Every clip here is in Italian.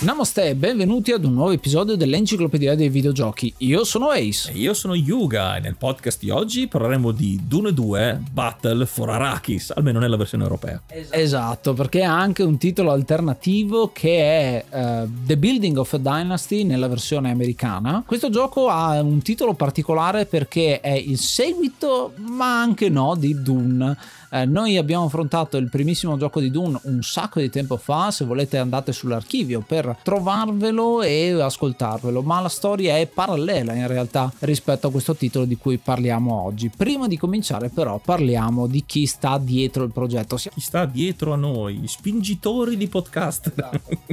Namaste e benvenuti ad un nuovo episodio dell'Enciclopedia dei Videogiochi. Io sono Ace. E io sono Yuga e nel podcast di oggi parleremo di Dune 2 Battle for Arrakis, almeno nella versione europea. Esatto, perché ha anche un titolo alternativo che è uh, The Building of a Dynasty nella versione americana. Questo gioco ha un titolo particolare perché è il seguito, ma anche no, di Dune eh, noi abbiamo affrontato il primissimo gioco di Dune un sacco di tempo fa, se volete andate sull'archivio per trovarvelo e ascoltarvelo, ma la storia è parallela in realtà rispetto a questo titolo di cui parliamo oggi. Prima di cominciare però parliamo di chi sta dietro il progetto. Chi sta dietro a noi, spingitori di podcast.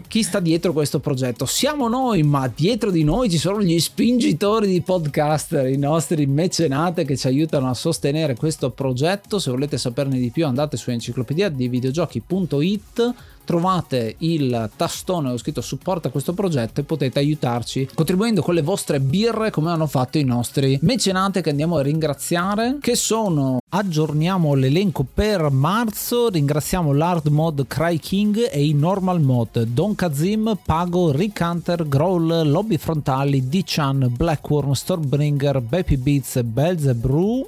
chi sta dietro questo progetto? Siamo noi, ma dietro di noi ci sono gli spingitori di podcaster, i nostri mecenate che ci aiutano a sostenere questo progetto. Se volete saperne di più andate su enciclopedia di videogiochi.it trovate il tastone ho scritto supporta questo progetto e potete aiutarci contribuendo con le vostre birre come hanno fatto i nostri mecenate che andiamo a ringraziare che sono aggiorniamo l'elenco per marzo ringraziamo l'hard mod Cry King e i normal mod Don Kazim, Pago, Rick Hunter, Growl, Lobby Frontali, D-Chan, Blackworm, Stormbringer, Baby Beats, Belzebrew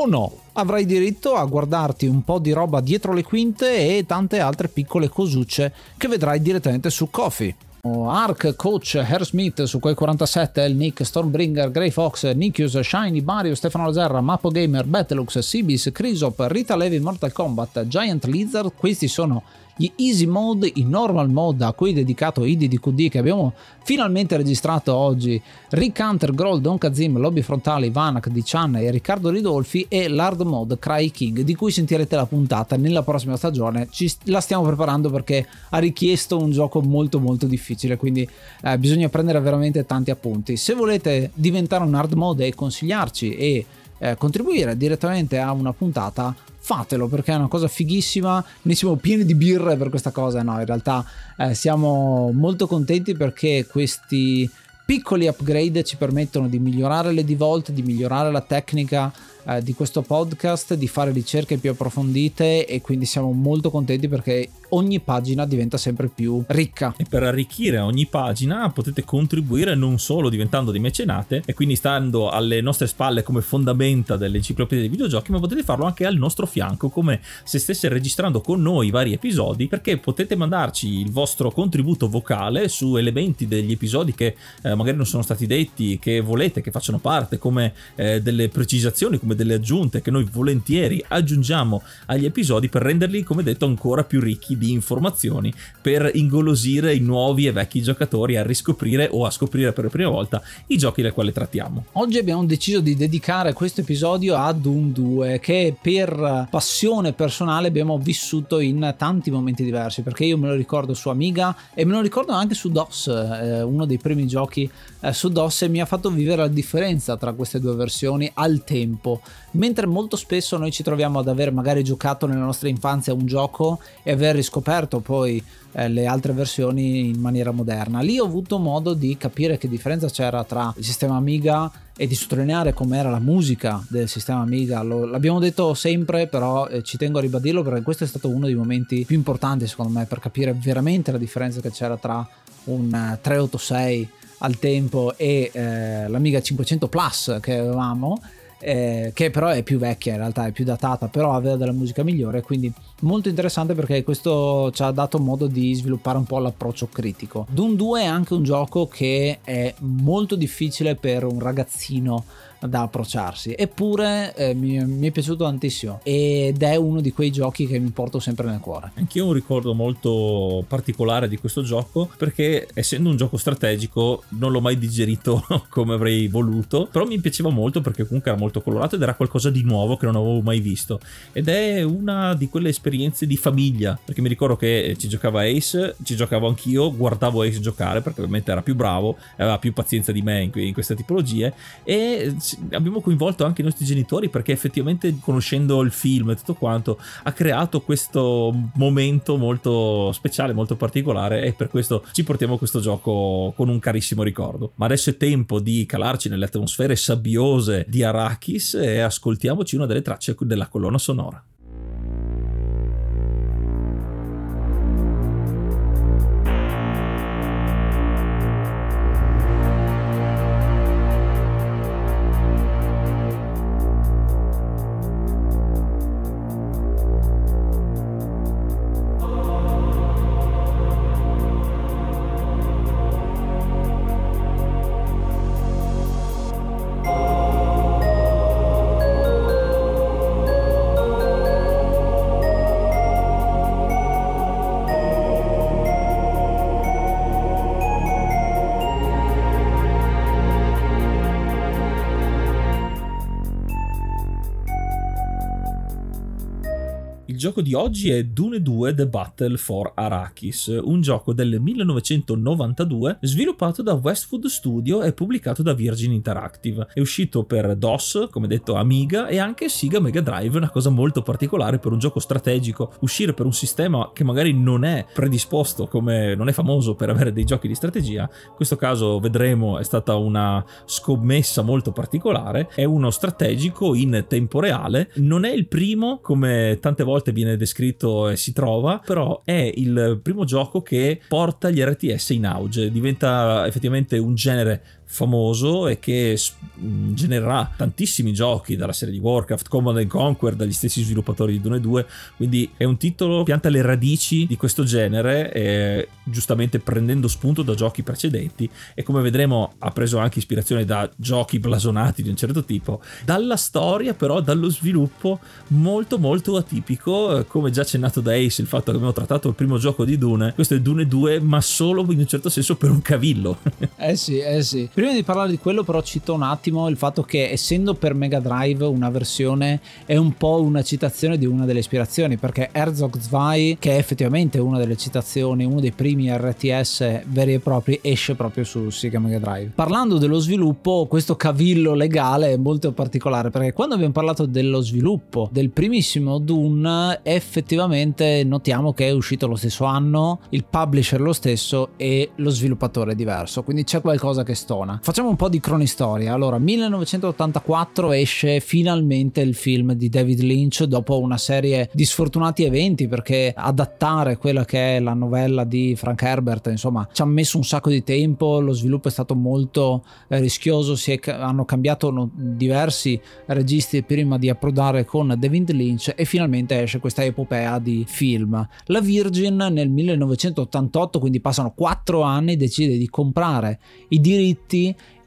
o no avrai diritto a guardarti un po' di roba dietro le quinte e tante altre piccole cosucce che vedrai direttamente su Kofi. Ark, Coach, Hair Smith su quei 47, El Nick, Stormbringer, Grey Fox, Nikius, Shiny, Mario, Stefano Lazarra, Mapo Gamer, Battlux, Sibis, Crisop, Rita Levi, Mortal Kombat, Giant Lizard, questi sono gli easy mode, i normal mode a cui è dedicato IDDQD che abbiamo finalmente registrato oggi, Rick Hunter, Groll, Don Kazim, Lobby Frontali, Vanak, Dichan e Riccardo Ridolfi e l'hard mode Cry King di cui sentirete la puntata nella prossima stagione, Ci, la stiamo preparando perché ha richiesto un gioco molto molto difficile quindi eh, bisogna prendere veramente tanti appunti. Se volete diventare un hard mode e consigliarci e eh, contribuire direttamente a una puntata fatelo perché è una cosa fighissima. Noi siamo pieni di birre per questa cosa. No, in realtà eh, siamo molto contenti perché questi piccoli upgrade ci permettono di migliorare le devolt, di migliorare la tecnica eh, di questo podcast, di fare ricerche più approfondite e quindi siamo molto contenti perché ogni pagina diventa sempre più ricca. E per arricchire ogni pagina potete contribuire non solo diventando dei mecenate e quindi stando alle nostre spalle come fondamenta dell'enciclopedia dei videogiochi, ma potete farlo anche al nostro fianco come se stesse registrando con noi vari episodi perché potete mandarci il vostro contributo vocale su elementi degli episodi che eh, magari non sono stati detti, che volete che facciano parte come eh, delle precisazioni, come delle aggiunte che noi volentieri aggiungiamo agli episodi per renderli, come detto, ancora più ricchi di informazioni, per ingolosire i nuovi e vecchi giocatori a riscoprire o a scoprire per la prima volta i giochi del quale trattiamo. Oggi abbiamo deciso di dedicare questo episodio a Doom 2 che per passione personale abbiamo vissuto in tanti momenti diversi perché io me lo ricordo su Amiga e me lo ricordo anche su DOS, eh, uno dei primi giochi eh, su DOS e mi ha fatto vivere la differenza tra queste due versioni al tempo mentre molto spesso noi ci troviamo ad aver magari giocato nella nostra infanzia un gioco e aver riscoperto poi eh, le altre versioni in maniera moderna. Lì ho avuto modo di capire che differenza c'era tra il sistema Amiga e di sottolineare com'era la musica del sistema Amiga. Lo, l'abbiamo detto sempre, però eh, ci tengo a ribadirlo perché questo è stato uno dei momenti più importanti secondo me per capire veramente la differenza che c'era tra un 386 eh, al tempo e eh, l'Amiga 500 Plus che avevamo eh, che però è più vecchia in realtà, è più datata, però aveva della musica migliore, quindi molto interessante perché questo ci ha dato modo di sviluppare un po' l'approccio critico. Doom 2 è anche un gioco che è molto difficile per un ragazzino da approcciarsi. Eppure eh, mi, mi, è piaciuto tantissimo ed è uno di quei giochi che mi porto sempre nel cuore. Anch'io un ricordo molto particolare di questo gioco perché essendo un gioco strategico non l'ho mai digerito come avrei voluto, però mi piaceva molto perché comunque era molto colorato ed era qualcosa di nuovo che non avevo mai visto ed è una di quelle esperienze di famiglia perché mi ricordo che ci giocava Ace, ci giocavo anch'io, guardavo Ace giocare perché ovviamente era più bravo, aveva più pazienza di me in, in queste tipologie e abbiamo coinvolto anche i nostri genitori perché effettivamente conoscendo il film e tutto quanto ha creato questo momento molto speciale, molto particolare e per questo ci portiamo questo gioco con un carissimo ricordo. Ma adesso è tempo di calarci nelle atmosfere sabbiose di Arrakis e ascoltiamoci una delle tracce della colonna sonora. Di oggi è Dune 2 The Battle for Arrakis, un gioco del 1992 sviluppato da Westwood Studio e pubblicato da Virgin Interactive. È uscito per DOS, come detto Amiga e anche Sega Mega Drive, una cosa molto particolare per un gioco strategico. Uscire per un sistema che magari non è predisposto come non è famoso per avere dei giochi di strategia, in questo caso vedremo è stata una scommessa molto particolare, è uno strategico in tempo reale, non è il primo come tante volte viene descritto e si trova, però è il primo gioco che porta gli RTS in auge, diventa effettivamente un genere famoso e che genererà tantissimi giochi dalla serie di Warcraft, Command and Conquer, dagli stessi sviluppatori di Dune 2, quindi è un titolo pianta le radici di questo genere, e, giustamente prendendo spunto da giochi precedenti e come vedremo ha preso anche ispirazione da giochi blasonati di un certo tipo, dalla storia però, dallo sviluppo molto molto atipico, come già accennato da Ace, il fatto che abbiamo trattato il primo gioco di Dune, questo è Dune 2 ma solo in un certo senso per un cavillo. eh sì, eh sì. Prima di parlare di quello però cito un attimo il fatto che essendo per Mega Drive una versione è un po' una citazione di una delle ispirazioni perché Herzog 2 che è effettivamente una delle citazioni, uno dei primi RTS veri e propri esce proprio su Sega Mega Drive. Parlando dello sviluppo questo cavillo legale è molto particolare perché quando abbiamo parlato dello sviluppo del primissimo Dune effettivamente notiamo che è uscito lo stesso anno, il publisher lo stesso e lo sviluppatore diverso quindi c'è qualcosa che stona Facciamo un po' di cronistoria. Allora, 1984 esce finalmente il film di David Lynch dopo una serie di sfortunati eventi perché adattare quella che è la novella di Frank Herbert, insomma, ci ha messo un sacco di tempo, lo sviluppo è stato molto eh, rischioso, è, hanno cambiato diversi registi prima di approdare con David Lynch e finalmente esce questa epopea di film. La Virgin nel 1988, quindi passano quattro anni, decide di comprare i diritti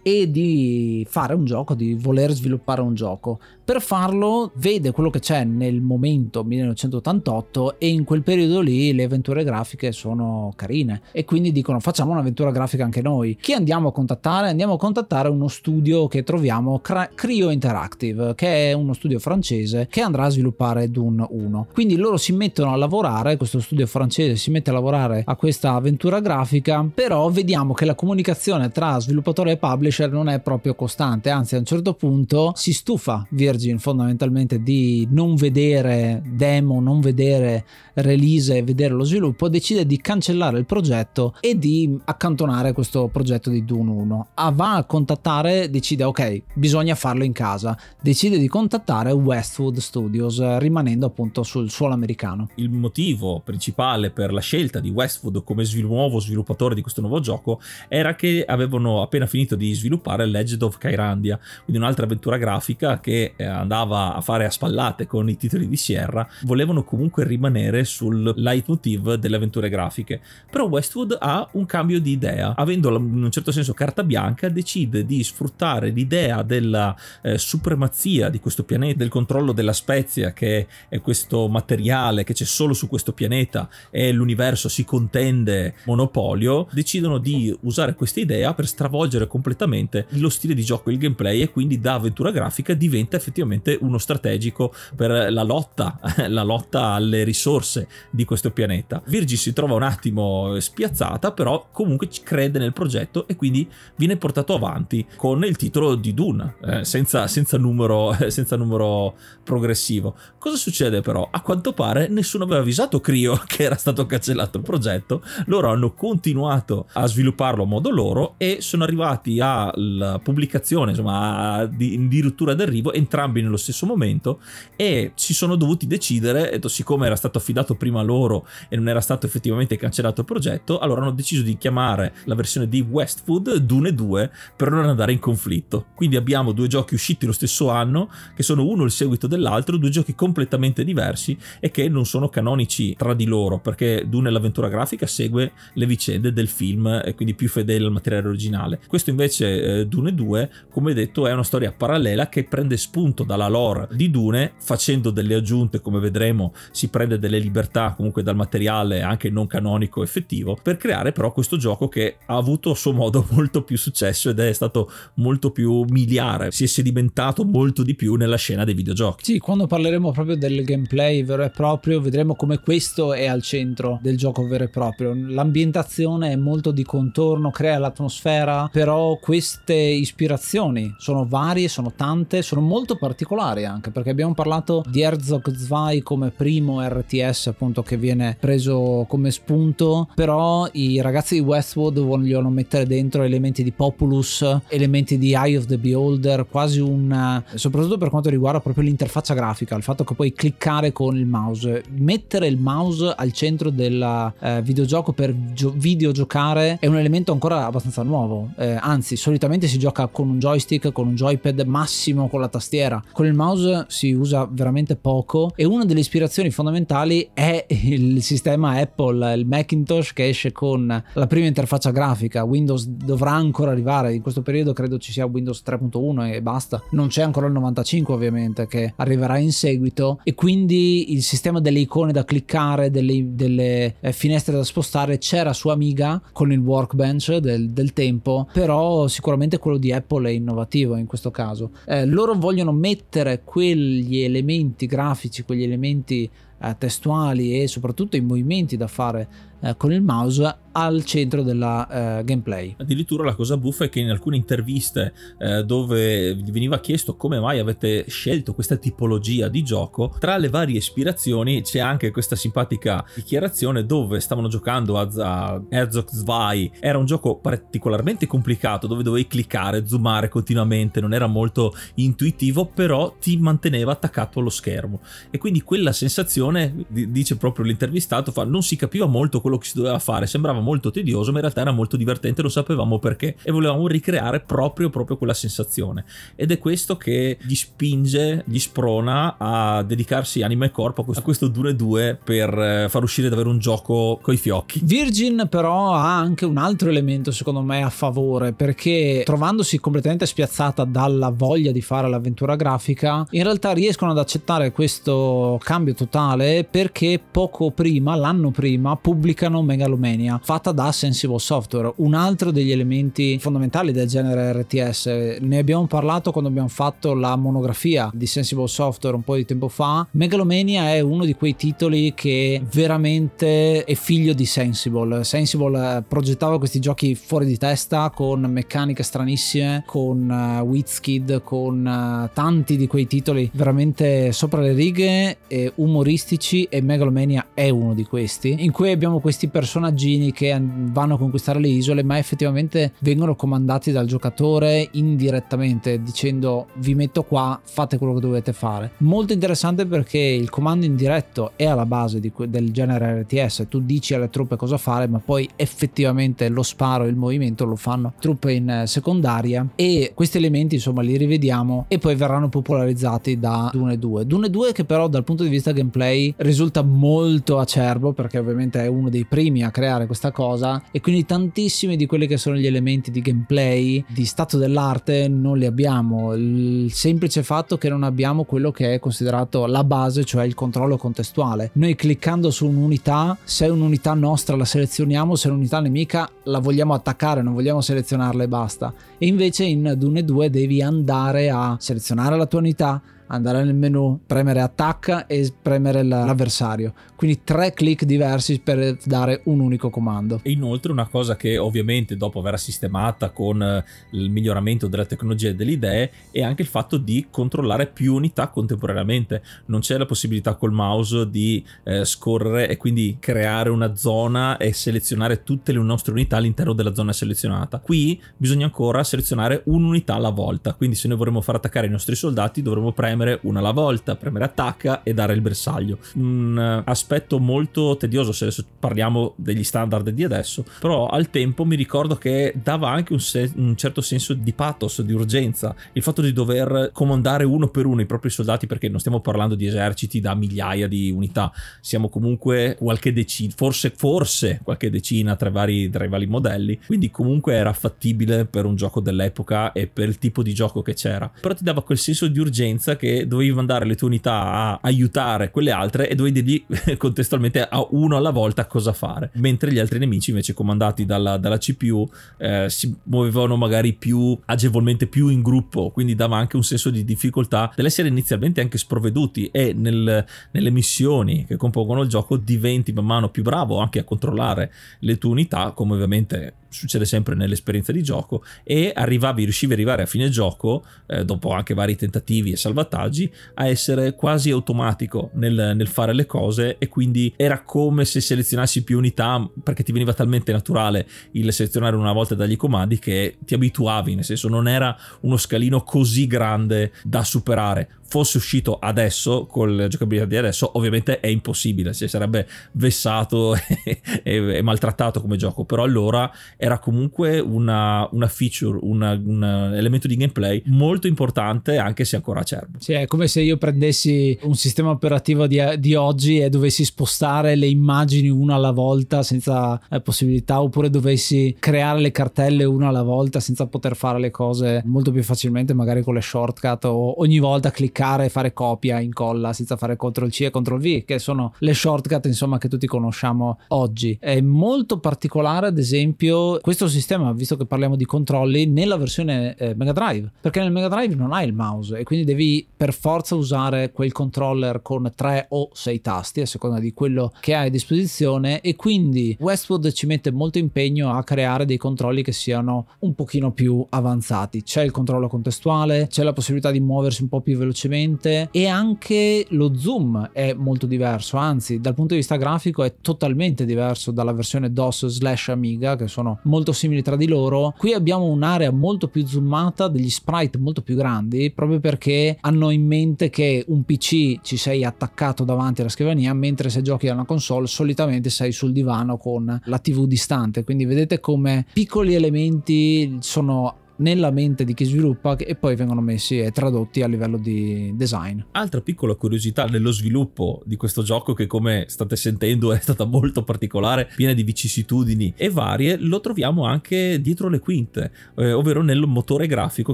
e di fare un gioco, di voler sviluppare un gioco. Per farlo vede quello che c'è nel momento 1988 e in quel periodo lì le avventure grafiche sono carine e quindi dicono facciamo un'avventura grafica anche noi. Chi andiamo a contattare? Andiamo a contattare uno studio che troviamo, Cryo Interactive, che è uno studio francese che andrà a sviluppare Dune 1. Quindi loro si mettono a lavorare, questo studio francese si mette a lavorare a questa avventura grafica, però vediamo che la comunicazione tra sviluppatore e publisher non è proprio costante, anzi a un certo punto si stufa Virgin Virgin fondamentalmente di non vedere demo, non vedere release e vedere lo sviluppo, decide di cancellare il progetto e di accantonare questo progetto di Dune 1. Ah, va a contattare, decide ok, bisogna farlo in casa, decide di contattare Westwood Studios rimanendo appunto sul suolo americano. Il motivo principale per la scelta di Westwood come nuovo sviluppatore di questo nuovo gioco era che avevano appena finito di sviluppare Legend of Kyrandia, quindi un'altra avventura grafica che eh, andava a fare a spallate con i titoli di Sierra, volevano comunque rimanere sul leitmotiv delle avventure grafiche. Però Westwood ha un cambio di idea, avendo in un certo senso carta bianca, decide di sfruttare l'idea della eh, supremazia di questo pianeta, del controllo della spezia, che è questo materiale che c'è solo su questo pianeta e l'universo si contende monopolio, decidono di usare questa idea per stravolgere completamente lo stile di gioco e il gameplay e quindi da avventura grafica diventa effettivamente uno strategico per la lotta, la lotta alle risorse di questo pianeta. Virgil si trova un attimo spiazzata, però comunque crede nel progetto e quindi viene portato avanti con il titolo di Dune, eh, senza, senza, numero, senza numero progressivo. Cosa succede però? A quanto pare nessuno aveva avvisato Crio che era stato cancellato il progetto, loro hanno continuato a svilupparlo a modo loro e sono arrivati alla pubblicazione, insomma, addirittura d'arrivo, entrambi nello stesso momento e si sono dovuti decidere, siccome era stato affidato prima loro e non era stato effettivamente cancellato il progetto, allora hanno deciso di chiamare la versione di Westwood Dune 2 per non andare in conflitto. Quindi abbiamo due giochi usciti lo stesso anno, che sono uno il seguito dell'altro, due giochi completamente diversi e che non sono canonici tra di loro, perché Dune l'avventura grafica segue le vicende del film e quindi più fedele al materiale originale. Questo invece eh, Dune 2, come detto, è una storia parallela che prende spunto dalla lore di Dune, facendo delle aggiunte, come vedremo, si prende delle libertà comunque dal materiale anche non canonico effettivo, per creare però questo gioco che ha avuto a suo modo molto più successo ed è stato molto più miliare, si è sedimentato molto di più nella scena dei videogiochi. Sì, quando parleremo proprio del gameplay vero e proprio, vedremo come questo è al centro del gioco vero e proprio. L'ambientazione è molto di contorno, crea l'atmosfera, però queste ispirazioni sono varie, sono tante, sono molto particolari anche perché abbiamo parlato di Herzog 2 come primo RTS appunto che viene preso come spunto, però i ragazzi di Westwood vogliono mettere dentro elementi di Populus, elementi di Eye of the Beholder, quasi un soprattutto per quanto riguarda proprio l'interfaccia grafica, il fatto che puoi cliccare con il mouse, mettere il mouse al centro del eh, videogioco per gio- videogiocare è un elemento ancora abbastanza nuovo, eh, anzi solitamente si gioca con un joystick, con un joypad, massimo con la tastiera, con il mouse si usa veramente poco e una delle ispirazioni fondamentali è il sistema Apple, il Macintosh che esce con la prima interfaccia grafica, Windows dovrà ancora arrivare, in questo periodo credo ci sia Windows 3.1 e basta, non c'è ancora il 95 ovviamente che arriverà in seguito. E quindi il sistema delle icone da cliccare, delle, delle eh, finestre da spostare c'era su Amiga con il workbench del, del, tempo, però sicuramente quello di Apple è innovativo in questo caso. Eh, loro vogliono mettere quegli elementi grafici, quegli elementi eh, testuali e soprattutto i movimenti da fare eh, con il mouse al centro della eh, gameplay. Addirittura la cosa buffa è che in alcune interviste eh, dove gli veniva chiesto come mai avete scelto questa tipologia di gioco, tra le varie ispirazioni c'è anche questa simpatica dichiarazione dove stavano giocando a, a Herzog 2, era un gioco particolarmente complicato dove dovevi cliccare, zoomare continuamente, non era molto intuitivo, però ti manteneva attaccato allo schermo e quindi quella sensazione, dice proprio l'intervistato, fa, non si capiva molto quello che si doveva fare sembrava molto tedioso, ma in realtà era molto divertente, lo sapevamo perché e volevamo ricreare proprio, proprio quella sensazione. Ed è questo che gli spinge, gli sprona a dedicarsi anima e corpo a questo, a questo Dune 2 per eh, far uscire davvero un gioco coi fiocchi. Virgin però ha anche un altro elemento secondo me a favore perché trovandosi completamente spiazzata dalla voglia di fare l'avventura grafica, in realtà riescono ad accettare questo cambio totale contestuale perché poco prima, l'anno prima, pubblicano Megalomania, fatta da Sensible Software, un altro degli elementi fondamentali del genere RTS. Ne abbiamo parlato quando abbiamo fatto la monografia di Sensible Software un po' di tempo fa. Megalomania è uno di quei titoli che veramente è figlio di Sensible. Sensible eh, progettava questi giochi fuori di testa con meccaniche stranissime, con uh, Wizkid, con uh, tanti di quei titoli veramente sopra le righe e umoristici e Megalomania è uno di questi in cui abbiamo questi personaggini che vanno a conquistare le isole ma effettivamente vengono comandati dal giocatore indirettamente dicendo vi metto qua fate quello che dovete fare molto interessante perché il comando indiretto è alla base di, del genere RTS tu dici alle truppe cosa fare ma poi effettivamente lo sparo il movimento lo fanno truppe in secondaria e questi elementi insomma li rivediamo e poi verranno popolarizzati da Dune 2 Dune 2 che però dal punto di vista gameplay risulta molto acerbo perché ovviamente è uno dei primi a creare questa cosa e quindi tantissimi di quelli che sono gli elementi di gameplay di stato dell'arte non li abbiamo. Il semplice fatto che non abbiamo quello che è considerato la base cioè il controllo contestuale. Noi cliccando su un'unità se è un'unità nostra la selezioniamo se è un'unità nemica la vogliamo attaccare non vogliamo selezionarla e basta. E invece in Dune 2 devi andare a selezionare la tua unità andare nel menu, premere attacca e premere l'avversario. Quindi tre clic diversi per dare un unico comando. E inoltre una cosa che ovviamente dopo averla sistemata con eh, il miglioramento della tecnologia e delle idee è anche il fatto di controllare più unità contemporaneamente. Non c'è la possibilità col mouse di eh, scorrere e quindi creare una zona e selezionare tutte le nostre unità all'interno della zona selezionata. Qui bisogna ancora selezionare un'unità alla volta. Quindi se noi vorremmo far attaccare i nostri soldati dovremmo premere premere una alla volta, premere attacca e dare il bersaglio. Un eh, aspetto molto tedioso se parliamo degli standard di adesso, però al tempo mi ricordo che dava anche un, se- un certo senso di pathos, di urgenza, il fatto di dover comandare uno per uno i propri soldati perché non stiamo parlando di eserciti da migliaia di unità, siamo comunque qualche decina, forse, forse qualche decina tra i vari, tra i vari modelli, quindi comunque era fattibile per un gioco dell'epoca e per il tipo di gioco che c'era, però ti dava quel senso di urgenza che dovevi mandare le tue unità a aiutare quelle altre e dovevi dirgli contestualmente a uno alla volta cosa fare. Mentre gli altri nemici, invece, comandati dalla, dalla CPU, eh, si muovevano magari più agevolmente più in gruppo, quindi dava anche un senso di difficoltà dell'essere inizialmente anche sprovveduti e nel, nelle missioni che compongono il gioco diventi man mano più bravo anche a controllare le tue unità, come ovviamente succede sempre nell'esperienza di gioco e arrivavi, riuscivi ad arrivare a fine gioco eh, dopo anche vari tentativi e salvataggi a essere quasi automatico nel, nel, fare le cose e quindi era come se selezionassi più unità perché ti veniva talmente naturale il selezionare una volta dagli comandi che ti abituavi nel senso non era uno scalino così grande da superare fosse uscito adesso con la giocabilità di adesso ovviamente è impossibile si sarebbe vessato e, e, e maltrattato come gioco. Però allora era comunque una, una feature una, un elemento di gameplay molto importante anche se ancora acerbo. Sì è come se io prendessi un sistema operativo di, di oggi e dovessi spostare le immagini una alla volta senza eh, possibilità oppure dovessi creare le cartelle una alla volta senza poter fare le cose molto più facilmente magari con le shortcut o ogni volta cliccare cliccare fare copia, incolla senza fare CTRL C e CTRL V, che sono le shortcut insomma che tutti conosciamo oggi. È molto particolare ad esempio questo sistema, visto che parliamo di controlli, nella versione eh, Mega Drive, perché nel Mega Drive non hai il mouse e quindi devi per forza usare quel controller con tre o sei tasti a seconda di quello che hai a disposizione e quindi Westwood ci mette molto impegno a creare dei controlli che siano un pochino più avanzati. C'è il controllo contestuale, c'è la possibilità di muoversi un po' più velocemente velocemente e anche lo zoom è molto diverso, anzi dal punto di vista grafico è totalmente diverso dalla versione DOS slash Amiga che sono molto simili tra di loro. Qui abbiamo un'area molto più zoomata, degli sprite molto più grandi proprio perché hanno in mente che un PC ci sei attaccato davanti alla scrivania mentre se giochi a una console solitamente sei sul divano con la TV distante, quindi vedete come piccoli elementi sono nella mente di chi sviluppa e poi vengono messi e tradotti a livello di design. Altra piccola curiosità nello sviluppo di questo gioco che come state sentendo è stata molto particolare, piena di vicissitudini e varie, lo troviamo anche dietro le quinte, eh, ovvero nel motore grafico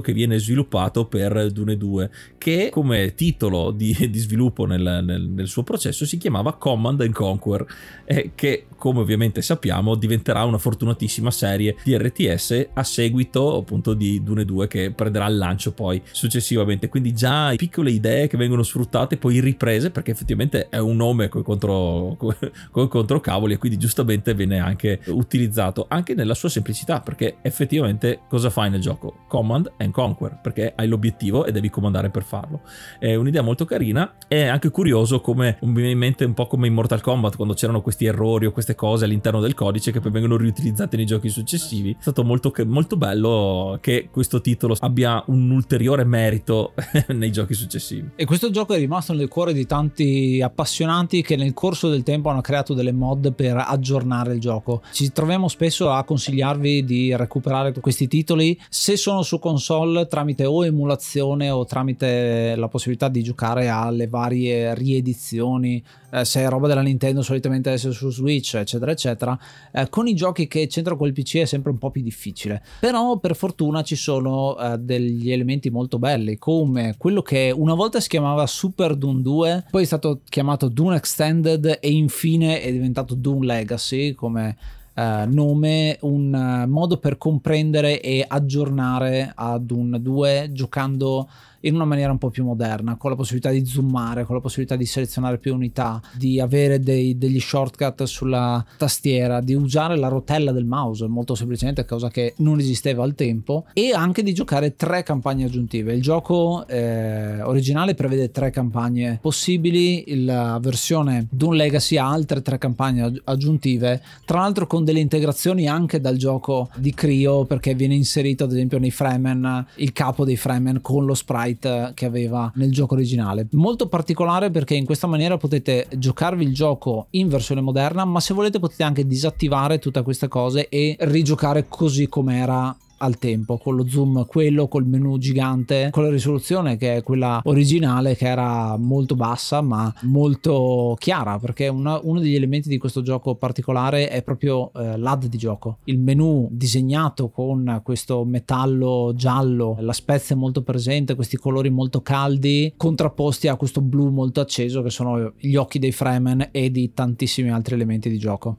che viene sviluppato per Dune 2, che come titolo di, di sviluppo nel, nel, nel, suo processo si chiamava Command and Conquer, eh, che come ovviamente sappiamo diventerà una fortunatissima serie di RTS a seguito appunto di Dune 2 che prenderà il lancio poi successivamente. Quindi già piccole idee che vengono sfruttate poi riprese perché effettivamente è un nome con contro, contro cavoli e quindi giustamente viene anche utilizzato anche nella sua semplicità perché effettivamente cosa fai nel gioco? Command and Conquer perché hai l'obiettivo e devi comandare per farlo. È un'idea molto carina, è anche curioso come mi viene in mente un po' come in Mortal Kombat quando c'erano questi errori o queste cose all'interno del codice che poi vengono riutilizzate nei giochi successivi. È stato molto, molto bello che questo titolo abbia un ulteriore merito nei giochi successivi. E questo gioco è rimasto nel cuore di tanti appassionati che nel corso del tempo hanno creato delle mod per aggiornare il gioco. Ci troviamo spesso a consigliarvi di recuperare questi titoli se sono su console tramite o emulazione o tramite la possibilità di giocare alle varie riedizioni eh, se è roba della Nintendo solitamente essere su Switch eccetera eccetera eh, con i giochi che c'entrano col PC è sempre un po' più difficile. Però per fortuna ci sono eh, degli elementi molto belli come quello che una volta si chiamava Super Dune 2 poi è stato chiamato Dune Extended e infine è diventato Dune Legacy come Uh, nome un uh, modo per comprendere e aggiornare ad un 2 giocando in una maniera un po' più moderna, con la possibilità di zoomare, con la possibilità di selezionare più unità, di avere dei, degli shortcut sulla tastiera, di usare la rotella del mouse, molto semplicemente, cosa che non esisteva al tempo, e anche di giocare tre campagne aggiuntive. Il gioco eh, originale prevede tre campagne possibili, la versione Doom Legacy ha altre tre campagne aggiuntive, tra l'altro con delle integrazioni anche dal gioco di Crio, perché viene inserito ad esempio nei Fremen il capo dei Fremen con lo sprite sprite che aveva nel gioco originale. Molto particolare perché in questa maniera potete giocarvi il gioco in versione moderna, ma se volete potete anche disattivare tutte queste cose e rigiocare così com'era al tempo con lo zoom quello col menu gigante con la risoluzione che è quella originale che era molto bassa ma molto chiara perché una, uno degli elementi di questo gioco particolare è proprio eh, l'AD di gioco. Il menu disegnato con questo metallo giallo la spezia molto presente questi colori molto caldi contrapposti a questo blu molto acceso che sono gli occhi dei Fremen e di tantissimi altri elementi di gioco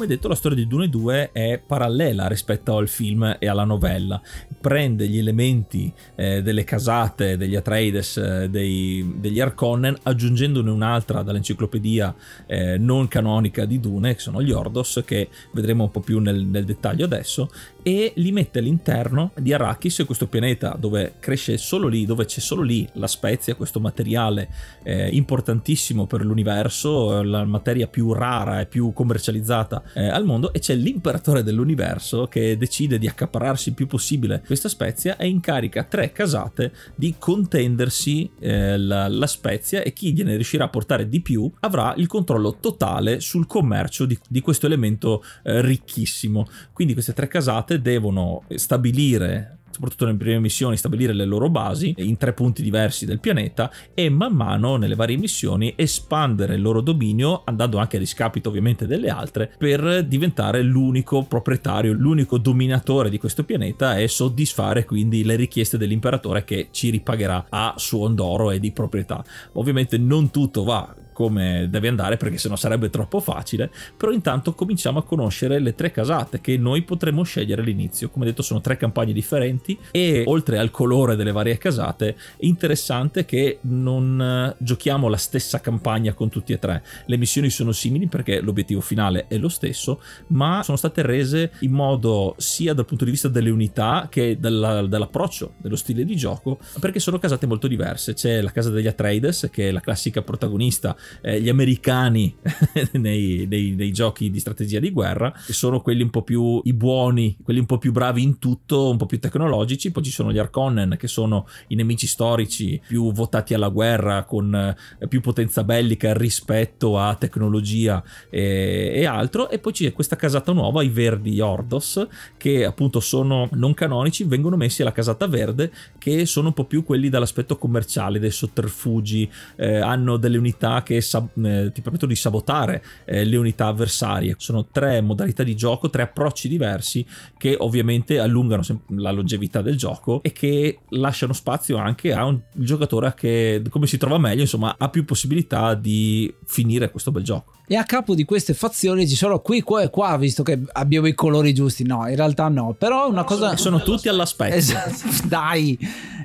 come detto la storia di Dune 2 è parallela rispetto al film e alla novella. Prende gli elementi eh, delle casate degli Atreides eh, dei, degli Arconnen aggiungendone un'altra dall'enciclopedia eh, non canonica di Dune che sono gli Ordos che vedremo un po' più nel, nel dettaglio adesso e li mette all'interno di Arrakis, questo pianeta dove cresce solo lì, dove c'è solo lì la spezia, questo materiale eh, importantissimo per l'universo, la materia più rara e più commercializzata eh, al mondo, e c'è l'imperatore dell'universo che decide di accaparrarsi il più possibile questa spezia e incarica tre casate di contendersi eh, la, la, spezia e chi gliene riuscirà a portare di più avrà il controllo totale sul commercio di, di questo elemento eh, ricchissimo. Quindi queste tre casate devono stabilire soprattutto nelle prime missioni, stabilire le loro basi in tre punti diversi del pianeta e man mano nelle varie missioni espandere il loro dominio, andando anche a discapito ovviamente delle altre, per diventare l'unico proprietario, l'unico dominatore di questo pianeta e soddisfare quindi le richieste dell'imperatore che ci ripagherà a suon d'oro e di proprietà. Ovviamente non tutto va come deve andare perché sennò sarebbe troppo facile, però intanto cominciamo a conoscere le tre casate che noi potremmo scegliere all'inizio. Come detto sono tre campagne differenti e oltre al colore delle varie casate è interessante che non eh, giochiamo la stessa campagna con tutti e tre. Le missioni sono simili perché l'obiettivo finale è lo stesso, ma sono state rese in modo sia dal punto di vista delle unità che della, dell'approccio, dello stile di gioco, perché sono casate molto diverse. C'è la casa degli Atreides che è la classica protagonista eh, gli americani nei, nei, nei, giochi di strategia di guerra, che sono quelli un po' più i buoni, quelli un po' più bravi in tutto, un po' più tecnologici. Poi ci sono gli Arconnen, che sono i nemici storici più votati alla guerra, con eh, più potenza bellica rispetto a tecnologia e, e altro. E poi c'è questa casata nuova, i Verdi Ordos, che appunto sono non canonici, vengono messi alla casata verde, che sono un po' più quelli dall'aspetto commerciale, dei sotterfugi, eh, hanno delle unità che sab- eh, ti permettono di sabotare eh, le unità avversarie. Sono tre modalità di gioco, tre approcci diversi che ovviamente allungano la longevità del gioco e che lasciano spazio anche a un giocatore che come si trova meglio, insomma, ha più possibilità di finire questo bel gioco. E a capo di queste fazioni ci sono qui, qua e qua, visto che abbiamo i colori giusti. No, in realtà no. Però una cosa. Sono tutti all'aspetto. Esatto, dai.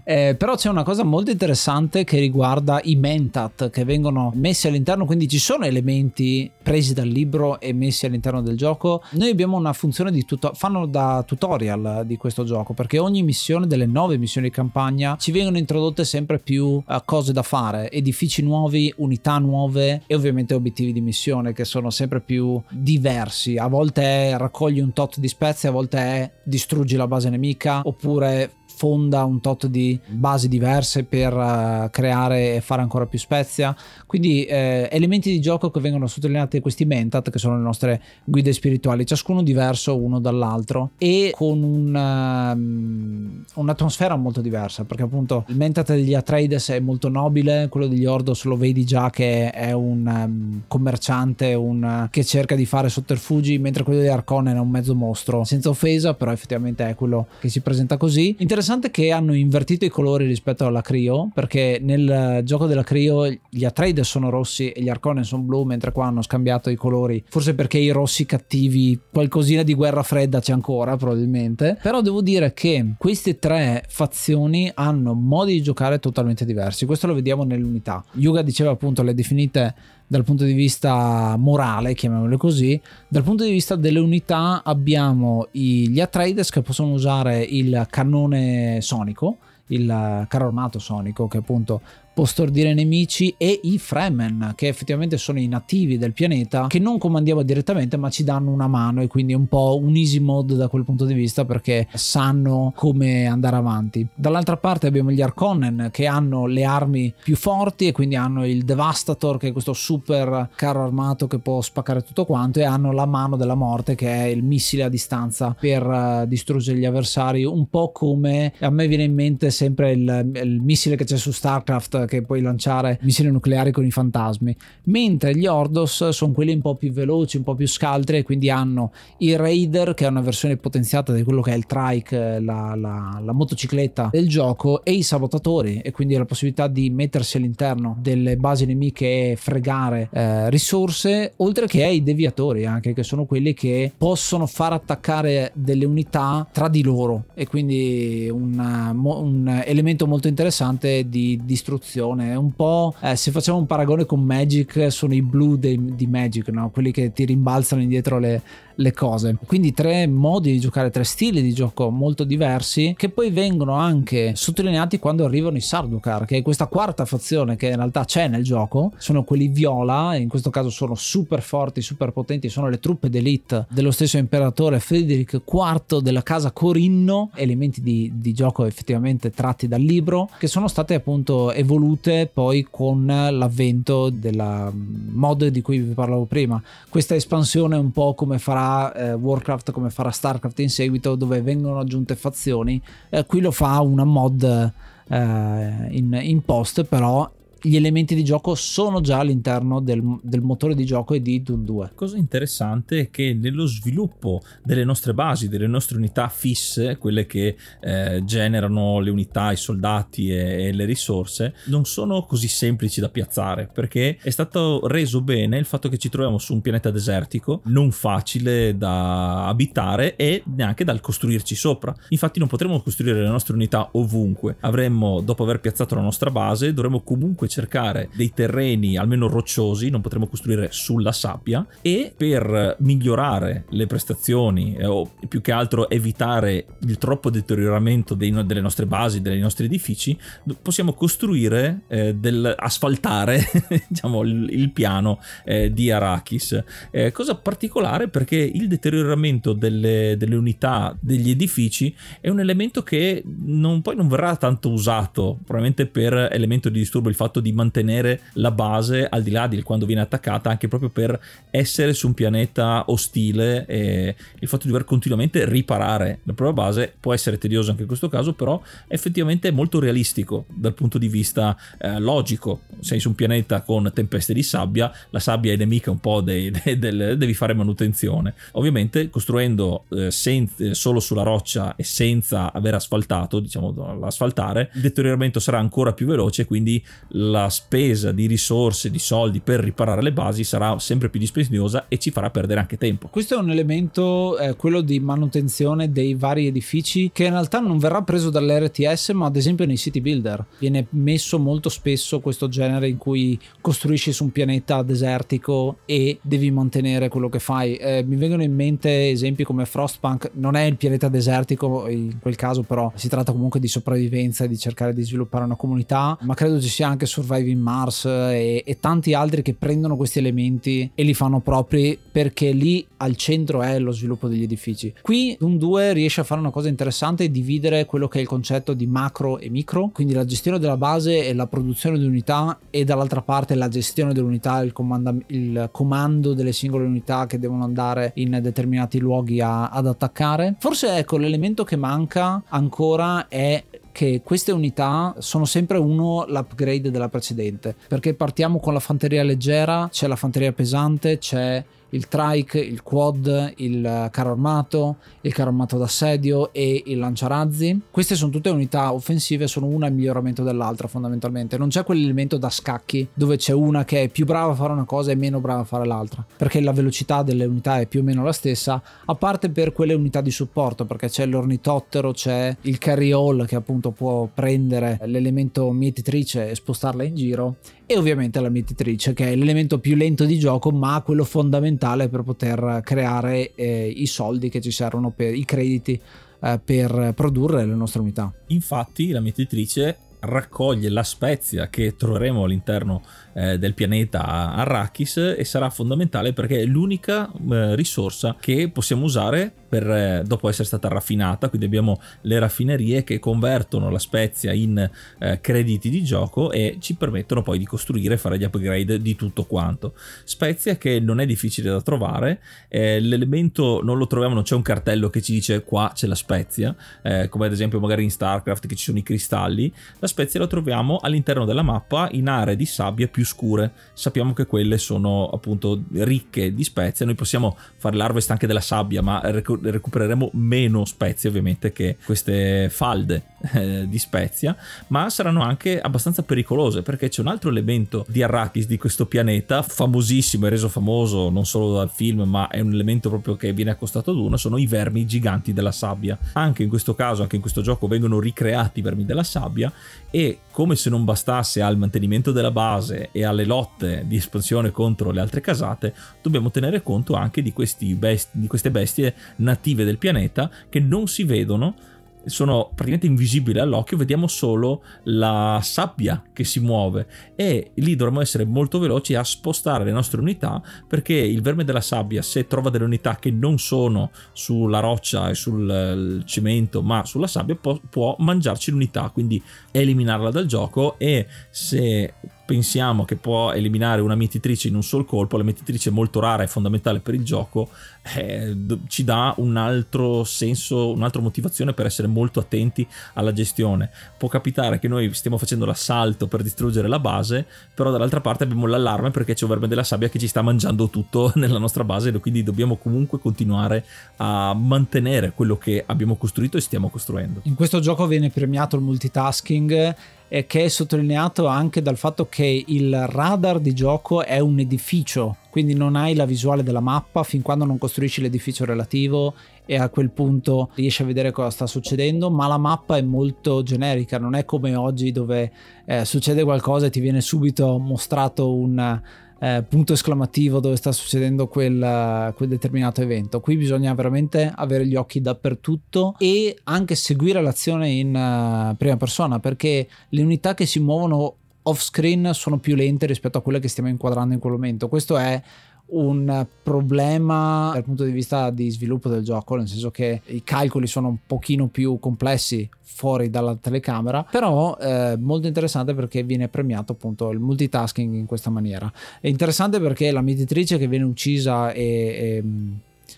Eh, però c'è una cosa molto interessante che riguarda i mentat che vengono messi all'interno, quindi ci sono elementi presi dal libro e messi all'interno del gioco. Noi abbiamo una funzione di tutorial, fanno da tutorial di questo gioco perché ogni missione delle nove missioni di campagna ci vengono introdotte sempre più uh, cose da fare, edifici nuovi, unità nuove e ovviamente obiettivi di missione che sono sempre più diversi. A volte è raccogli un tot di spezie, a volte è distruggi la base nemica oppure fonda un tot di basi diverse per uh, creare e fare ancora più spezia. Quindi eh, elementi di gioco che vengono sottolineati questi mentat, che sono le nostre guide spirituali, ciascuno diverso uno dall'altro e con un, um, un'atmosfera molto diversa, perché appunto il mentat degli Atreides è molto nobile, quello degli Ordos lo vedi già che è un um, commerciante, un, che cerca di fare sotterfugi, mentre quello di Arconen è un mezzo mostro, senza offesa, però effettivamente è quello che si presenta così. Interessante interessante che hanno invertito i colori rispetto alla Crio, perché nel gioco della Crio gli Atreides sono rossi e gli Arconen sono blu, mentre qua hanno scambiato i colori. Forse perché i rossi cattivi, qualcosina di guerra fredda c'è ancora, probabilmente. Però devo dire che queste tre fazioni hanno modi di giocare totalmente diversi. Questo lo vediamo nell'unità. Yuga diceva appunto le definite dal punto di vista morale, chiamiamole così, dal punto di vista delle unità abbiamo gli Atreides che possono usare il cannone sonico, il carro armato sonico che appunto può stordire nemici e i Fremen che effettivamente sono i nativi del pianeta che non comandiamo direttamente ma ci danno una mano e quindi è un po' un easy mode da quel punto di vista perché sanno come andare avanti. Dall'altra parte abbiamo gli Arconnen che hanno le armi più forti e quindi hanno il Devastator che è questo super carro armato che può spaccare tutto quanto e hanno la mano della morte che è il missile a distanza per uh, distruggere gli avversari. Un po' come a me viene in mente sempre il, il missile che c'è su StarCraft che puoi lanciare missili nucleari con i fantasmi, mentre gli Ordos sono quelli un po' più veloci, un po' più scaltri e quindi hanno il Raider che è una versione potenziata di quello che è il trike, la, la, la motocicletta del gioco e i sabotatori e quindi la possibilità di mettersi all'interno delle basi nemiche e fregare eh, risorse, oltre che ai deviatori anche che sono quelli che possono far attaccare delle unità tra di loro. E quindi un, un elemento molto interessante di distruzione animazione. È un po' eh, se facciamo un paragone con Magic, sono i blu di Magic, no? quelli che ti rimbalzano indietro le, le cose. Quindi tre modi di giocare, tre stili di gioco molto diversi che poi vengono anche sottolineati quando arrivano i Sardukar, che è questa quarta fazione che in realtà c'è nel gioco. Sono quelli viola, in questo caso sono super forti, super potenti, sono le truppe d'elite dello stesso imperatore Frederick IV della casa Corinno, elementi di, di gioco effettivamente tratti dal libro, che sono state appunto evolute poi con l'avvento della mod di cui vi parlavo prima. Questa espansione un po' come farà eh, Warcraft, come farà Starcraft in seguito, dove vengono aggiunte fazioni. Eh, qui lo fa una mod eh, in, in post, però gli elementi di gioco sono già all'interno del, del, motore di gioco e di Doom 2. Cosa interessante è che nello sviluppo delle nostre basi, delle nostre unità fisse, quelle che eh, generano le unità, i soldati e, e, le risorse, non sono così semplici da piazzare perché è stato reso bene il fatto che ci troviamo su un pianeta desertico, non facile da abitare e neanche da costruirci sopra. Infatti non potremo costruire le nostre unità ovunque. Avremmo, dopo aver piazzato la nostra base, dovremmo comunque cercare dei terreni almeno rocciosi, non potremo costruire sulla sabbia e per migliorare le prestazioni eh, o più che altro evitare il troppo deterioramento dei, delle nostre basi, dei nostri edifici, possiamo costruire eh, del asfaltare diciamo il, il piano eh, di Arrakis. Eh, cosa particolare perché il deterioramento delle, delle, unità degli edifici è un elemento che non, poi non verrà tanto usato, probabilmente per elemento di disturbo il fatto di mantenere la base al di là di quando viene attaccata, anche proprio per essere su un pianeta ostile e il fatto di dover continuamente riparare la propria base può essere tedioso anche in questo caso, però effettivamente è molto realistico dal punto di vista eh, logico. Sei su un pianeta con tempeste di sabbia, la sabbia è nemica un po' dei, dei, del, devi fare manutenzione. Ovviamente costruendo eh, sen- solo sulla roccia e senza aver asfaltato, diciamo l'asfaltare, il deterioramento sarà ancora più veloce, quindi la spesa di risorse, di soldi per riparare le basi sarà sempre più dispendiosa e ci farà perdere anche tempo. Questo è un elemento, eh, quello di manutenzione dei vari edifici, che in realtà non verrà preso dall'RTS, ma ad esempio nei city builder. Viene messo molto spesso questo genere in cui costruisci su un pianeta desertico e devi mantenere quello che fai. Eh, mi vengono in mente esempi come Frostpunk, non è il pianeta desertico in quel caso, però si tratta comunque di sopravvivenza e di cercare di sviluppare una comunità, ma credo ci sia anche Surviving Mars e, e, tanti altri che prendono questi elementi e li fanno propri perché lì al centro è lo sviluppo degli edifici. Qui Doom 2 riesce a fare una cosa interessante e dividere quello che è il concetto di macro e micro, quindi la gestione della base e la produzione di unità e dall'altra parte la gestione dell'unità, il, comanda- il comando delle singole unità che devono andare in determinati luoghi a- ad attaccare. Forse ecco l'elemento che manca ancora è che queste unità sono sempre uno l'upgrade della precedente perché partiamo con la fanteria leggera c'è la fanteria pesante c'è il trike, il quad, il carro armato, il carro armato d'assedio e il lanciarazzi. Queste sono tutte unità offensive, sono una il miglioramento dell'altra fondamentalmente. Non c'è quell'elemento da scacchi dove c'è una che è più brava a fare una cosa e meno brava a fare l'altra, perché la velocità delle unità è più o meno la stessa, a parte per quelle unità di supporto, perché c'è l'ornitottero, c'è il carry all che appunto può prendere l'elemento mietitrice e spostarla in giro e ovviamente la mietitrice che è l'elemento più lento di gioco ma quello fondamentale per poter creare eh, i soldi che ci servono per i crediti eh, per produrre le nostre unità. Infatti la mietitrice raccoglie la spezia che troveremo all'interno eh, del pianeta Arrakis e sarà fondamentale perché è l'unica eh, risorsa che possiamo usare per, eh, dopo essere stata raffinata, quindi abbiamo le raffinerie che convertono la spezia in eh, crediti di gioco e ci permettono poi di costruire e fare gli upgrade di tutto quanto. Spezia che non è difficile da trovare, eh, l'elemento non lo troviamo, non c'è un cartello che ci dice qua c'è la spezia, eh, come ad esempio magari in StarCraft che ci sono i cristalli, la spezia la troviamo all'interno della mappa in aree di sabbia più scure. Sappiamo che quelle sono appunto ricche di spezie. Noi possiamo fare l'harvest anche della sabbia, ma recupereremo meno spezie ovviamente che queste falde eh, di spezia, ma saranno anche abbastanza pericolose perché c'è un altro elemento di Arrakis di questo pianeta, famosissimo e reso famoso non solo dal film, ma è un elemento proprio che viene accostato ad uno, sono i vermi giganti della sabbia. Anche in questo caso, anche in questo gioco vengono ricreati i vermi della sabbia e come se non bastasse al mantenimento della base e alle lotte di espansione contro le altre casate, dobbiamo tenere conto anche di, besti- di queste bestie native del pianeta che non si vedono sono praticamente invisibili all'occhio, vediamo solo la sabbia che si muove. E lì dovremmo essere molto veloci a spostare le nostre unità perché il verme della sabbia se trova delle unità che non sono sulla roccia e sul cemento ma sulla sabbia può, può mangiarci l'unità, quindi eliminarla dal gioco. E se pensiamo che può eliminare una mietitrice in un sol colpo, la mietitrice è molto rara e fondamentale per il gioco, eh, ci dà un altro senso, un'altra motivazione per essere molto attenti alla gestione. Può capitare che noi stiamo facendo l'assalto per distruggere la base, però dall'altra parte abbiamo l'allarme perché c'è un verme della sabbia che ci sta mangiando tutto nella nostra base, quindi dobbiamo comunque continuare a mantenere quello che abbiamo costruito e stiamo costruendo. In questo gioco viene premiato il multitasking e che è sottolineato anche dal fatto che il radar di gioco è un edificio, quindi non hai la visuale della mappa fin quando non costruisci l'edificio relativo e a quel punto riesci a vedere cosa sta succedendo, ma la mappa è molto generica, non è come oggi dove eh, succede qualcosa e ti viene subito mostrato un eh, punto esclamativo dove sta succedendo quel, quel, determinato evento. Qui bisogna veramente avere gli occhi dappertutto e anche seguire l'azione in uh, prima persona perché le unità che si muovono off screen sono più lente rispetto a quelle che stiamo inquadrando in quel momento. Questo è un problema dal punto di vista di sviluppo del gioco, nel senso che i calcoli sono un pochino più complessi fuori dalla telecamera, però eh, molto interessante perché viene premiato appunto il multitasking in questa maniera. È interessante perché la mediatrice che viene uccisa e, e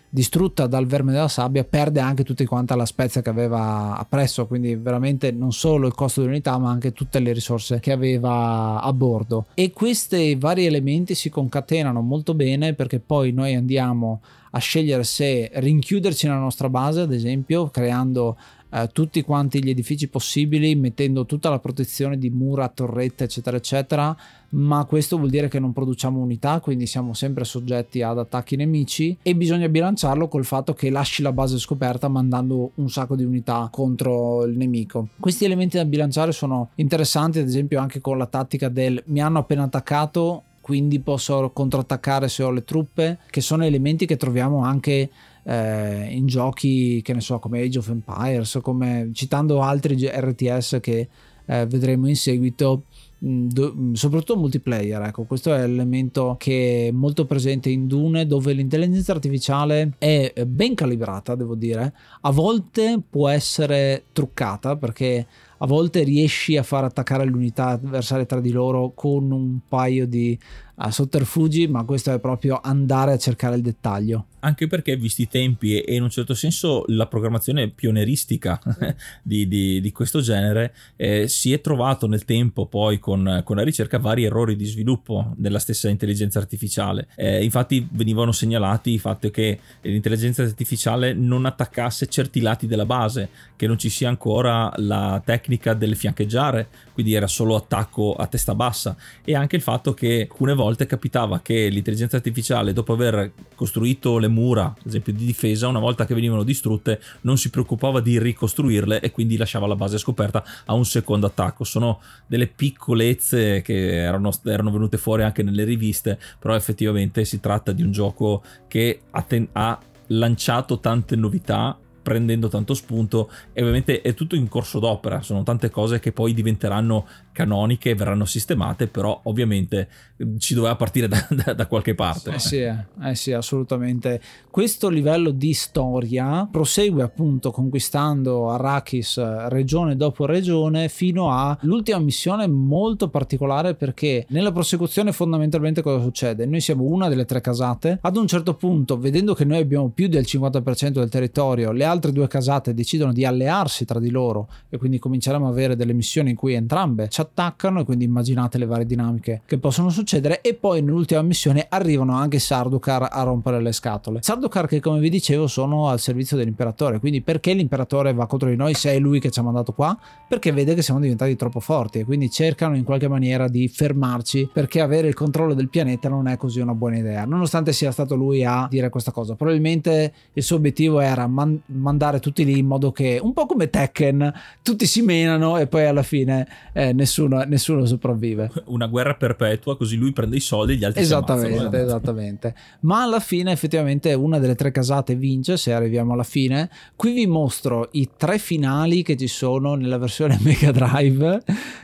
distrutta dal verme della sabbia perde anche tutta quanta la spezia che aveva appresso quindi veramente non solo il costo dell'unità ma anche tutte le risorse che aveva a bordo. E questi vari elementi si concatenano molto bene perché poi noi andiamo a scegliere se rinchiuderci nella nostra base ad esempio creando eh, tutti quanti gli edifici possibili, mettendo tutta la protezione di mura, torrette, eccetera, eccetera. Ma questo vuol dire che non produciamo unità, quindi siamo sempre soggetti ad attacchi nemici. E bisogna bilanciarlo col fatto che lasci la base scoperta mandando un sacco di unità contro il nemico. Questi elementi da bilanciare sono interessanti, ad esempio, anche con la tattica del mi hanno appena attaccato, quindi posso contrattaccare se ho le truppe, che sono elementi che troviamo anche eh, in giochi che ne so come Age of Empires, come, citando altri RTS che eh, vedremo in seguito. Mm, mm, soprattutto multiplayer, ecco, questo è l'elemento che è molto presente in Dune, dove l'intelligenza artificiale è ben calibrata, devo dire. A volte può essere truccata perché a volte riesci a far attaccare l'unità avversarie tra di loro con un paio di uh, sotterfugi, ma questo è proprio andare a cercare il dettaglio. Anche perché visti i tempi e in un certo senso la programmazione pioneristica di, di, di, questo genere eh, si è trovato nel tempo poi con, con, la ricerca vari errori di sviluppo della stessa intelligenza artificiale. Eh, infatti venivano segnalati il fatto che l'intelligenza artificiale non attaccasse certi lati della base che non ci sia ancora la tecnica del fiancheggiare quindi era solo attacco a testa bassa e anche il fatto che alcune volte capitava che l'intelligenza artificiale dopo aver costruito le mura, ad esempio di difesa, una volta che venivano distrutte non si preoccupava di ricostruirle e quindi lasciava la base scoperta a un secondo attacco. Sono delle piccolezze che erano, erano venute fuori anche nelle riviste, però effettivamente si tratta di un gioco che ha, ten- ha lanciato tante novità prendendo tanto spunto e ovviamente è tutto in corso d'opera, sono tante cose che poi diventeranno canoniche verranno sistemate, però ovviamente eh, ci doveva partire da, da, da qualche parte. Eh sì, eh, eh sì, assolutamente. Questo livello di storia prosegue appunto conquistando Arrakis eh, regione dopo regione fino all'ultima missione molto particolare perché nella prosecuzione fondamentalmente cosa succede? Noi siamo una delle tre casate, ad un certo punto vedendo che noi abbiamo più del 50% del territorio, le altre due casate decidono di allearsi tra di loro e quindi cominceremo a avere delle missioni in cui entrambe ci attaccano quindi immaginate le varie dinamiche che possono succedere e poi nell'ultima missione arrivano anche Sardukar a rompere le scatole. Sardukar che come vi dicevo sono al servizio dell'imperatore, quindi perché l'imperatore va contro di noi se è lui che ci ha mandato qua? Perché vede che siamo diventati troppo forti e quindi cercano in qualche maniera di fermarci perché avere il controllo del pianeta non è così una buona idea, nonostante sia stato lui a dire questa cosa. Probabilmente il suo obiettivo era man- mandare tutti lì in modo che un po' come Tekken tutti si menano e poi alla fine eh, nessuno, nessuno, sopravvive. Una guerra perpetua così lui prende i soldi e gli altri esattamente, esattamente. Ma alla fine effettivamente una delle tre casate vince se arriviamo alla fine. Qui vi mostro i tre finali che ci sono nella versione Mega Drive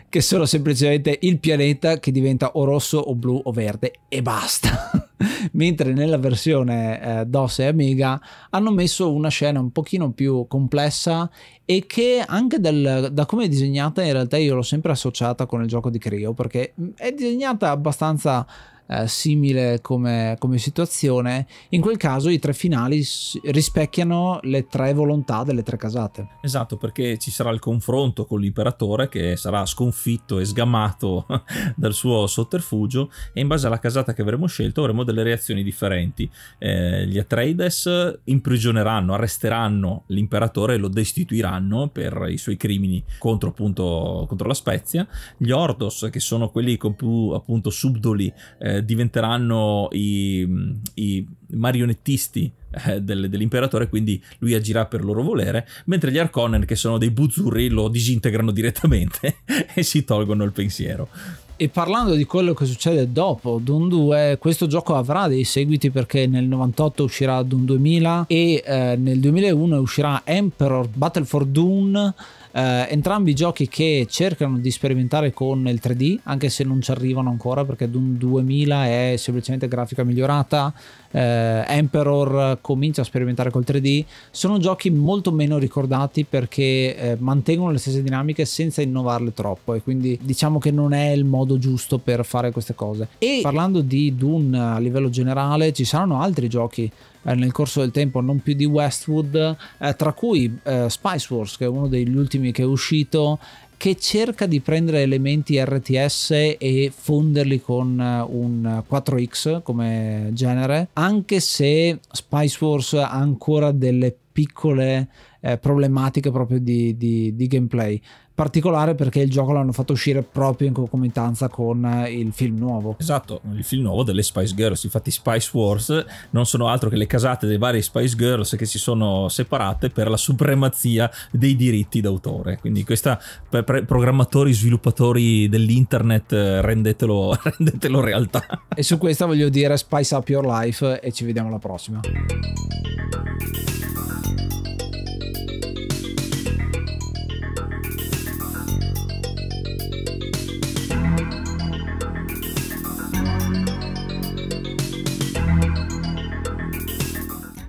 che sono semplicemente il pianeta che diventa o rosso o blu o verde e basta mentre nella versione eh, DOS e Amiga hanno messo una scena un pochino più complessa e che anche del, da come è disegnata in realtà io l'ho sempre associata con il gioco di Creo perché è disegnata abbastanza eh, simile come, come, situazione, in quel caso i tre finali rispecchiano le tre volontà delle tre casate. Esatto, perché ci sarà il confronto con l'imperatore che sarà sconfitto e sgamato dal suo sotterfugio e in base alla casata che avremo scelto avremo delle reazioni differenti. Eh, gli Atreides imprigioneranno, arresteranno l'imperatore e lo destituiranno per i suoi crimini contro appunto contro la Spezia. Gli Ordos, che sono quelli con più appunto subdoli eh, diventeranno i, i marionettisti eh, del, dell'imperatore, quindi lui agirà per loro volere, mentre gli Arconen, che sono dei buzzurri, lo disintegrano direttamente e si tolgono il pensiero. E parlando di quello che succede dopo Doom 2, questo gioco avrà dei seguiti perché nel 98 uscirà Doom 2000 e eh, nel 2001 uscirà Emperor Battle for Doom eh, entrambi giochi che cercano di sperimentare con il 3D, anche se non ci arrivano ancora perché Doom 2000 è semplicemente grafica migliorata, eh, Emperor comincia a sperimentare col 3D. Sono giochi molto meno ricordati perché eh, mantengono le stesse dinamiche senza innovarle troppo e quindi diciamo che non è il modo giusto per fare queste cose. E parlando di Doom a livello generale, ci saranno altri giochi eh, nel corso del tempo, non più di Westwood, eh, tra cui eh, Spice Wars, che è uno degli ultimi che è uscito, che cerca di prendere elementi RTS e fonderli con eh, un 4X come genere, anche se Spice Wars ha ancora delle piccole eh, problematiche proprio di, di, di gameplay particolare perché il gioco l'hanno fatto uscire proprio in concomitanza con eh, il film nuovo. Esatto, il film nuovo delle Spice Girls, infatti Spice Wars non sono altro che le casate dei vari Spice Girls che si sono separate per la supremazia dei diritti d'autore. Quindi questa per, per programmatori, sviluppatori dell'internet rendetelo, rendetelo realtà. E su questa voglio dire Spice Up Your Life e ci vediamo alla prossima.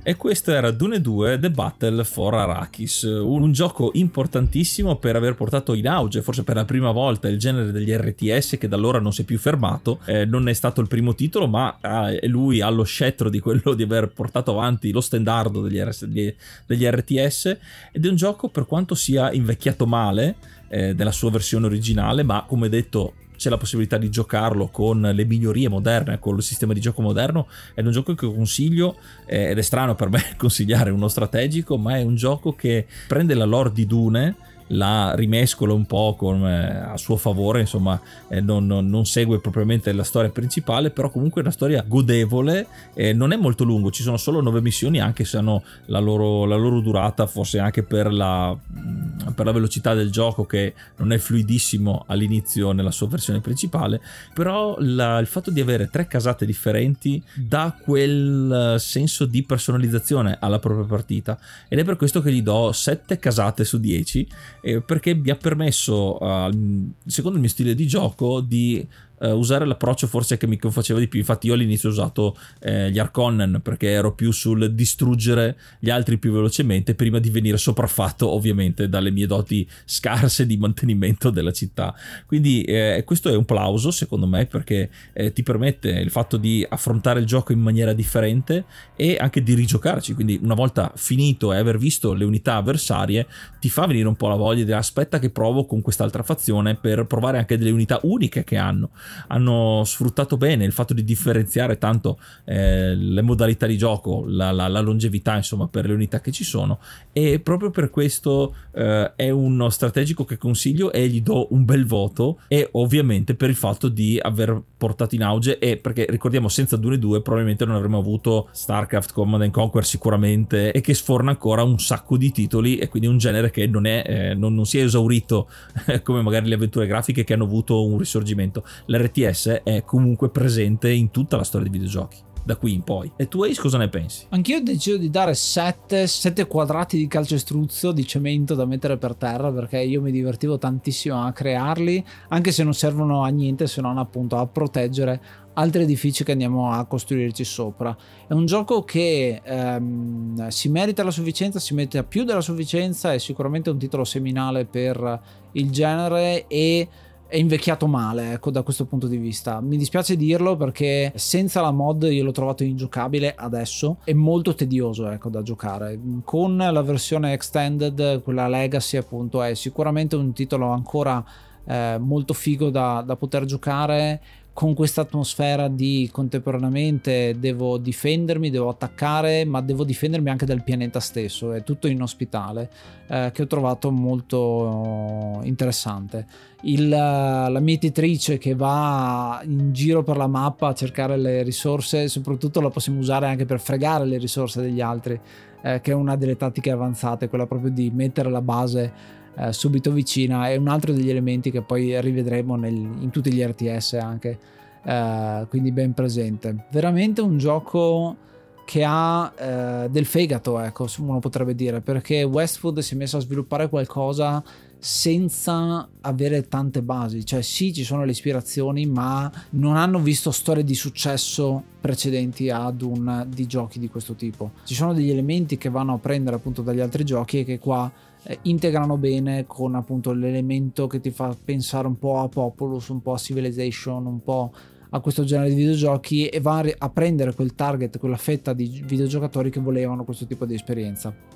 E questo era Dune 2 The Battle for Arrakis, un gioco importantissimo per aver portato in auge, forse per la prima volta, il genere degli RTS che da allora non si è più fermato. Eh, non è stato il primo titolo, ma eh, lui ha lo scettro di quello di aver portato avanti lo standard degli, RS, degli RTS ed è un gioco per quanto sia invecchiato male eh, della sua versione originale, ma come detto c'è la possibilità di giocarlo con le migliorie moderne, con il sistema di gioco moderno. È un gioco che consiglio, eh, ed è strano per me consigliare uno strategico, ma è un gioco che prende la lore di Dune la rimescola un po' con, eh, a suo favore, insomma eh, non, non, non, segue propriamente la storia principale, però comunque è una storia godevole, eh, non è molto lungo, ci sono solo nove missioni anche se hanno la loro, la loro durata, forse anche per la, mm, per la, velocità del gioco che non è fluidissimo all'inizio nella sua versione principale, però la, il fatto di avere tre casate differenti dà quel senso di personalizzazione alla propria partita ed è per questo che gli do sette casate su 10 eh, perché mi ha permesso, uh, secondo il mio stile di gioco, di uh, usare l'approccio forse che mi faceva di più. Infatti, io all'inizio ho usato eh, gli Arconnen perché ero più sul distruggere gli altri più velocemente prima di venire sopraffatto, ovviamente, dalle mie doti scarse di mantenimento della città. Quindi, eh, questo è un plauso secondo me perché eh, ti permette il fatto di affrontare il gioco in maniera differente e anche di rigiocarci. Quindi, una volta finito e aver visto le unità avversarie, ti fa venire un po' la voglia di aspetta che provo con quest'altra fazione per provare anche delle unità uniche che hanno hanno sfruttato bene il fatto di differenziare tanto eh, le modalità di gioco, la, la, la, longevità insomma per le unità che ci sono. E proprio per questo eh, è uno strategico che consiglio e gli do un bel voto e ovviamente per il fatto di aver portato in auge e perché ricordiamo senza Dune 2 probabilmente non avremmo avuto StarCraft, Command Conquer sicuramente e che sforna ancora un sacco di titoli e quindi un genere che non, è, eh, non, non si è esaurito come magari le avventure grafiche che hanno avuto un risorgimento l'RTS è comunque presente in tutta la storia dei videogiochi. da qui in poi. E tu Ace cosa ne pensi? Anch'io decido di dare 7, 7 quadrati di calcestruzzo di cemento da mettere per terra perché io mi divertivo tantissimo a crearli, anche se non servono a niente se non appunto a proteggere altri edifici che andiamo a costruirci sopra. È un gioco che ehm, si merita la sufficienza, si merita più della sufficienza, è sicuramente un titolo seminale per il genere e è invecchiato male, ecco, da questo punto di vista. Mi dispiace dirlo perché senza la mod io l'ho trovato ingiocabile adesso, è molto tedioso, ecco, da giocare. Con la versione extended, quella legacy appunto, è sicuramente un titolo ancora eh, molto figo da, da poter giocare con questa atmosfera di contemporaneamente devo difendermi, devo attaccare, ma devo difendermi anche dal pianeta stesso. È tutto in ospitale eh, che ho trovato molto interessante. Il, la mietitrice che va in giro per la mappa a cercare le risorse, soprattutto la possiamo usare anche per fregare le risorse degli altri, eh, che è una delle tattiche avanzate, quella proprio di mettere la base eh, subito vicina è un altro degli elementi che poi rivedremo nel, in tutti gli RTS anche eh, quindi ben presente veramente un gioco che ha eh, del fegato ecco uno potrebbe dire perché Westwood si è messo a sviluppare qualcosa senza avere tante basi, cioè sì ci sono le ispirazioni ma non hanno visto storie di successo precedenti ad un di giochi di questo tipo. Ci sono degli elementi che vanno a prendere appunto dagli altri giochi e che qua eh, integrano bene con appunto l'elemento che ti fa pensare un po' a Populous, un po' a Civilization, un po' a questo genere di videogiochi e va a prendere quel target, quella fetta di videogiocatori che volevano questo tipo di esperienza.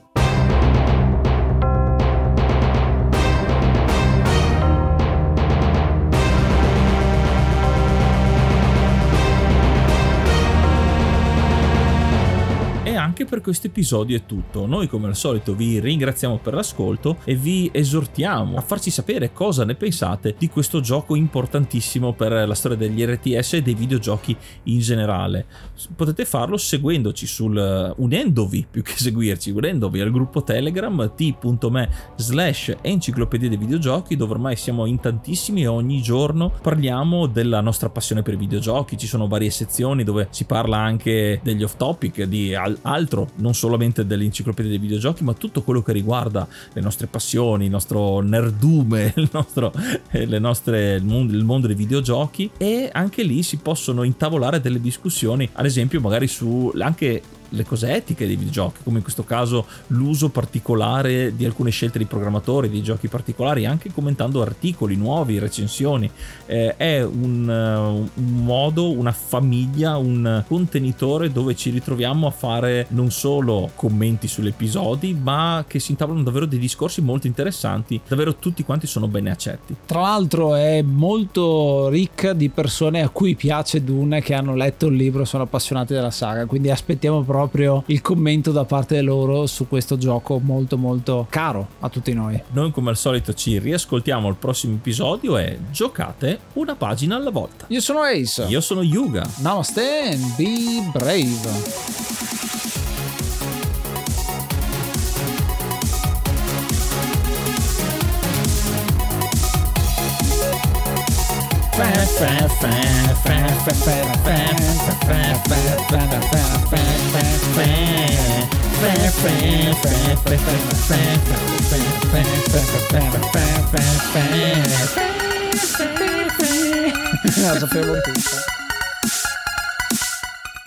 Anche per questo episodio è tutto. Noi come al solito vi ringraziamo per l'ascolto e vi esortiamo a farci sapere cosa ne pensate di questo gioco importantissimo per la storia degli RTS e dei videogiochi in generale. Potete farlo seguendoci sul unendovi più che seguirci, unendovi al gruppo Telegram t.me slash enciclopedia dei videogiochi dove ormai siamo in tantissimi e ogni giorno parliamo della nostra passione per i videogiochi. Ci sono varie sezioni dove si parla anche degli off topic, di altri altro, non solamente dell'enciclopedia dei videogiochi, ma tutto quello che riguarda le nostre passioni, il nostro nerdume, il, nostro, eh, nostre, il, mondo, il mondo dei videogiochi. E anche lì si possono intavolare delle discussioni, ad esempio magari su anche le cose etiche dei videogiochi, come in questo caso l'uso particolare di alcune scelte di programmatori, di giochi particolari, anche commentando articoli nuovi, recensioni. Eh, è un, uh, un, modo, una famiglia, un contenitore dove ci ritroviamo a fare non solo commenti sugli episodi, ma che si intavolano davvero dei discorsi molto interessanti, davvero tutti quanti sono bene accetti. Tra l'altro è molto ricca di persone a cui piace Dune, che hanno letto il libro sono appassionati della saga, quindi aspettiamo proprio proprio il commento da parte loro su questo gioco molto molto caro a tutti noi. Noi come al solito ci riascoltiamo al prossimo episodio e giocate una pagina alla volta. Io sono Ace. Io sono Yuga. Namaste and be brave. La sapevo tutta.